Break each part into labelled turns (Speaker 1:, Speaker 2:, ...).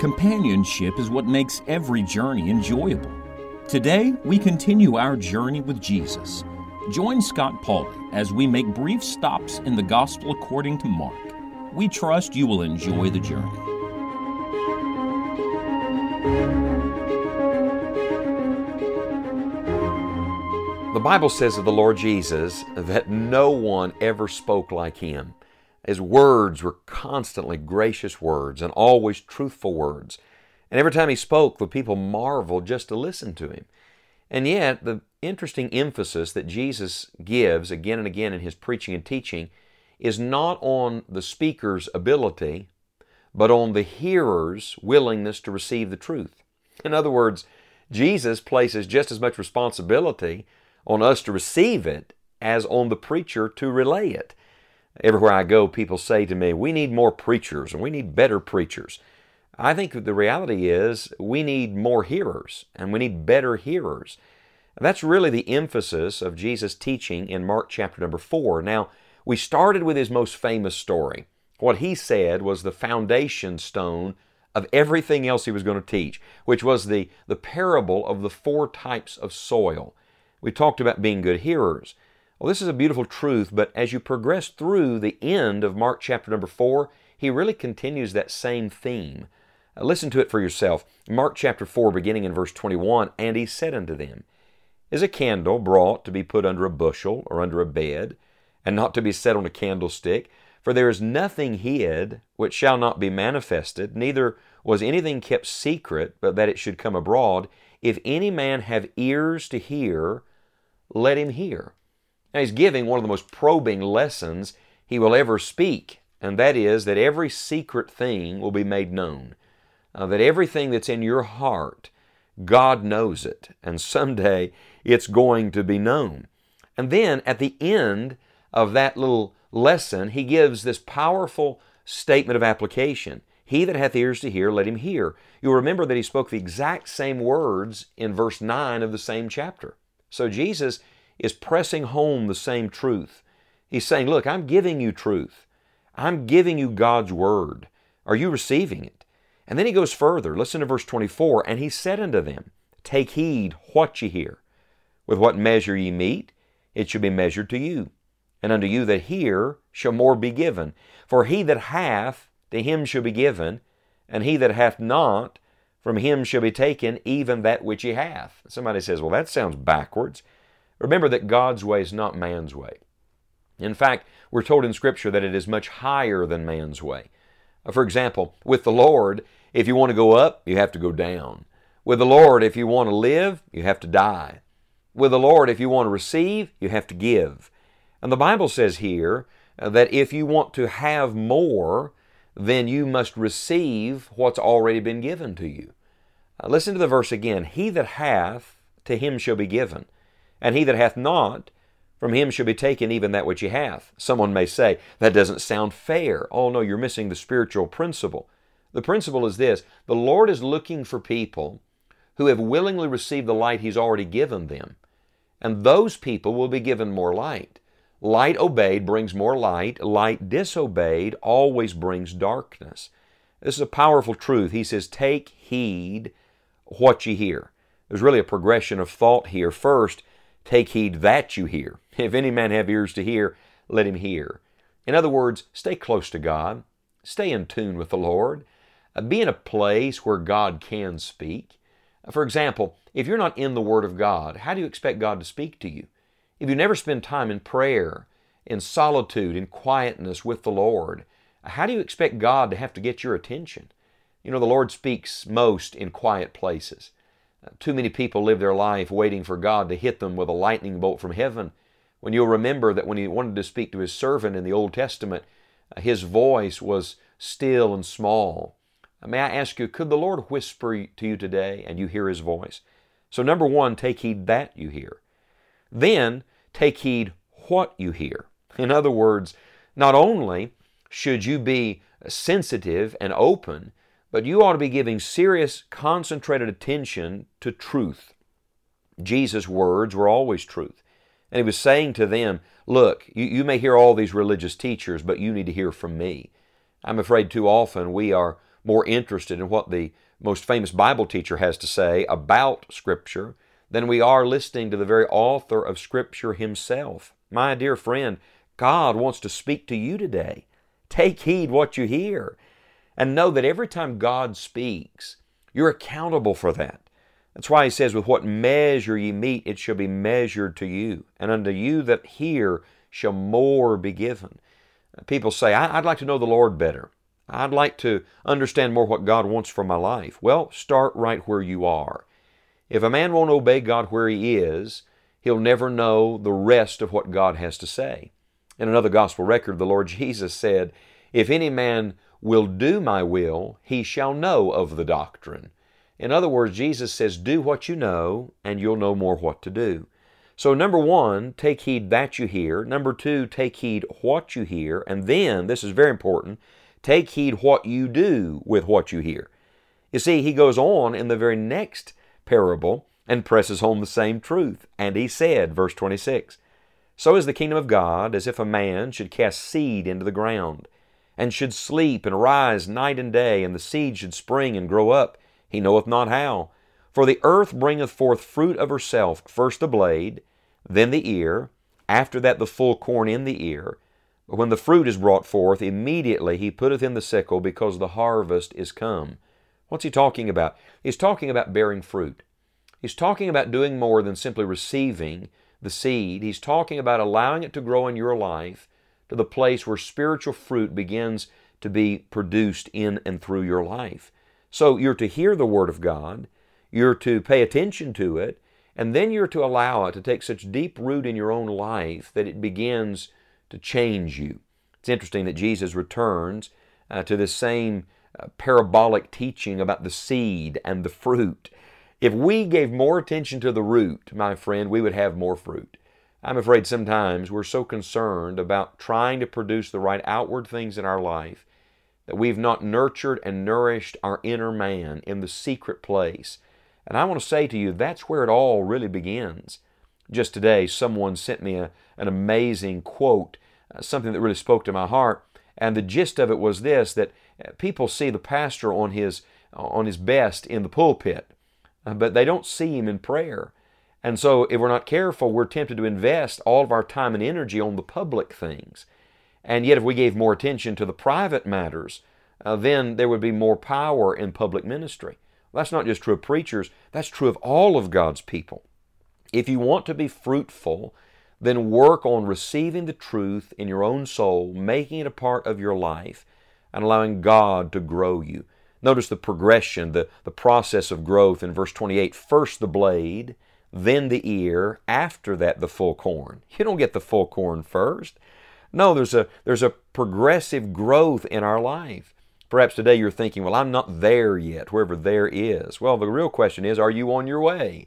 Speaker 1: Companionship is what makes every journey enjoyable. Today, we continue our journey with Jesus. Join Scott Pauley as we make brief stops in the Gospel according to Mark. We trust you will enjoy the journey.
Speaker 2: The Bible says of the Lord Jesus that no one ever spoke like him. His words were constantly gracious words and always truthful words. And every time he spoke, the people marveled just to listen to him. And yet, the interesting emphasis that Jesus gives again and again in his preaching and teaching is not on the speaker's ability, but on the hearer's willingness to receive the truth. In other words, Jesus places just as much responsibility on us to receive it as on the preacher to relay it. Everywhere I go, people say to me, We need more preachers and we need better preachers. I think the reality is we need more hearers and we need better hearers. That's really the emphasis of Jesus' teaching in Mark chapter number 4. Now, we started with his most famous story. What he said was the foundation stone of everything else he was going to teach, which was the, the parable of the four types of soil. We talked about being good hearers. Well, this is a beautiful truth, but as you progress through the end of Mark chapter number 4, he really continues that same theme. Uh, listen to it for yourself. Mark chapter 4, beginning in verse 21, And he said unto them, Is a candle brought to be put under a bushel or under a bed, and not to be set on a candlestick? For there is nothing hid which shall not be manifested, neither was anything kept secret, but that it should come abroad. If any man have ears to hear, let him hear. Now, he's giving one of the most probing lessons he will ever speak, and that is that every secret thing will be made known. Uh, that everything that's in your heart, God knows it, and someday it's going to be known. And then at the end of that little lesson, he gives this powerful statement of application. He that hath ears to hear, let him hear. You'll remember that he spoke the exact same words in verse 9 of the same chapter. So Jesus is pressing home the same truth. He's saying, Look, I'm giving you truth. I'm giving you God's Word. Are you receiving it? And then he goes further. Listen to verse 24. And he said unto them, Take heed what ye hear. With what measure ye mete, it shall be measured to you. And unto you that hear shall more be given. For he that hath, to him shall be given, and he that hath not, from him shall be taken even that which he hath. Somebody says, Well, that sounds backwards. Remember that God's way is not man's way. In fact, we're told in Scripture that it is much higher than man's way. Uh, for example, with the Lord, if you want to go up, you have to go down. With the Lord, if you want to live, you have to die. With the Lord, if you want to receive, you have to give. And the Bible says here uh, that if you want to have more, then you must receive what's already been given to you. Uh, listen to the verse again He that hath, to him shall be given. And he that hath not, from him shall be taken even that which he hath. Someone may say, that doesn't sound fair. Oh no, you're missing the spiritual principle. The principle is this the Lord is looking for people who have willingly received the light He's already given them. And those people will be given more light. Light obeyed brings more light, light disobeyed always brings darkness. This is a powerful truth. He says, Take heed what ye hear. There's really a progression of thought here. First, Take heed that you hear. If any man have ears to hear, let him hear. In other words, stay close to God. Stay in tune with the Lord. Uh, be in a place where God can speak. For example, if you're not in the Word of God, how do you expect God to speak to you? If you never spend time in prayer, in solitude, in quietness with the Lord, uh, how do you expect God to have to get your attention? You know, the Lord speaks most in quiet places. Too many people live their life waiting for God to hit them with a lightning bolt from heaven. When you'll remember that when He wanted to speak to His servant in the Old Testament, uh, His voice was still and small. Uh, may I ask you, could the Lord whisper to you today and you hear His voice? So, number one, take heed that you hear. Then, take heed what you hear. In other words, not only should you be sensitive and open, but you ought to be giving serious, concentrated attention to truth. Jesus' words were always truth. And he was saying to them, Look, you, you may hear all these religious teachers, but you need to hear from me. I'm afraid too often we are more interested in what the most famous Bible teacher has to say about Scripture than we are listening to the very author of Scripture himself. My dear friend, God wants to speak to you today. Take heed what you hear. And know that every time God speaks, you're accountable for that. That's why he says, With what measure ye mete, it shall be measured to you. And unto you that hear shall more be given. People say, I'd like to know the Lord better. I'd like to understand more what God wants for my life. Well, start right where you are. If a man won't obey God where he is, he'll never know the rest of what God has to say. In another gospel record, the Lord Jesus said, If any man will do my will, he shall know of the doctrine. In other words, Jesus says, Do what you know, and you'll know more what to do. So, number one, take heed that you hear. Number two, take heed what you hear. And then, this is very important, take heed what you do with what you hear. You see, he goes on in the very next parable and presses home the same truth. And he said, verse 26, So is the kingdom of God as if a man should cast seed into the ground, and should sleep and rise night and day, and the seed should spring and grow up, he knoweth not how. For the earth bringeth forth fruit of herself, first the blade, then the ear, after that the full corn in the ear. But when the fruit is brought forth, immediately he putteth in the sickle, because the harvest is come. What's he talking about? He's talking about bearing fruit. He's talking about doing more than simply receiving the seed. He's talking about allowing it to grow in your life to the place where spiritual fruit begins to be produced in and through your life. So you're to hear the Word of God, you're to pay attention to it, and then you're to allow it to take such deep root in your own life that it begins to change you. It's interesting that Jesus returns uh, to this same parabolic teaching about the seed and the fruit. If we gave more attention to the root, my friend, we would have more fruit. I'm afraid sometimes we're so concerned about trying to produce the right outward things in our life that we've not nurtured and nourished our inner man in the secret place and I want to say to you, that's where it all really begins. Just today, someone sent me a, an amazing quote, uh, something that really spoke to my heart. And the gist of it was this that people see the pastor on his, on his best in the pulpit, uh, but they don't see him in prayer. And so, if we're not careful, we're tempted to invest all of our time and energy on the public things. And yet, if we gave more attention to the private matters, uh, then there would be more power in public ministry. That's not just true of preachers, that's true of all of God's people. If you want to be fruitful, then work on receiving the truth in your own soul, making it a part of your life, and allowing God to grow you. Notice the progression, the, the process of growth in verse 28. First the blade, then the ear, after that the full corn. You don't get the full corn first. No, there's a, there's a progressive growth in our life. Perhaps today you're thinking, well, I'm not there yet, wherever there is. Well, the real question is, are you on your way?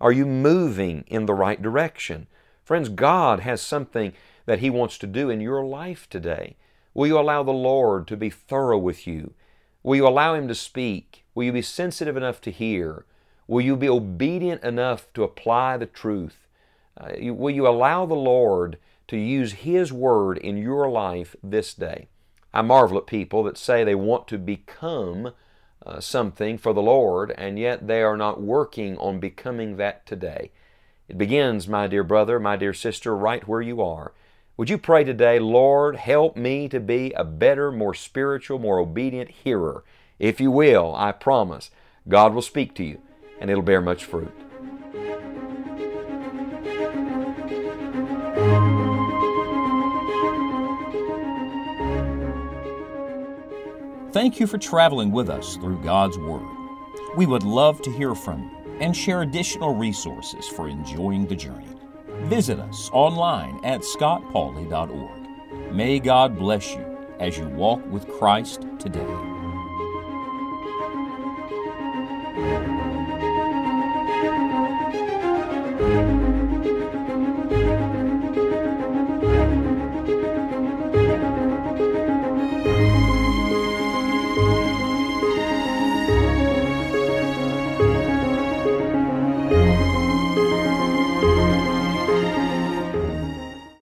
Speaker 2: Are you moving in the right direction? Friends, God has something that He wants to do in your life today. Will you allow the Lord to be thorough with you? Will you allow Him to speak? Will you be sensitive enough to hear? Will you be obedient enough to apply the truth? Uh, you, will you allow the Lord to use His Word in your life this day? I marvel at people that say they want to become uh, something for the Lord, and yet they are not working on becoming that today. It begins, my dear brother, my dear sister, right where you are. Would you pray today, Lord, help me to be a better, more spiritual, more obedient hearer? If you will, I promise, God will speak to you, and it'll bear much fruit.
Speaker 1: Thank you for traveling with us through God's Word. We would love to hear from you and share additional resources for enjoying the journey. Visit us online at scottpauley.org. May God bless you as you walk with Christ today.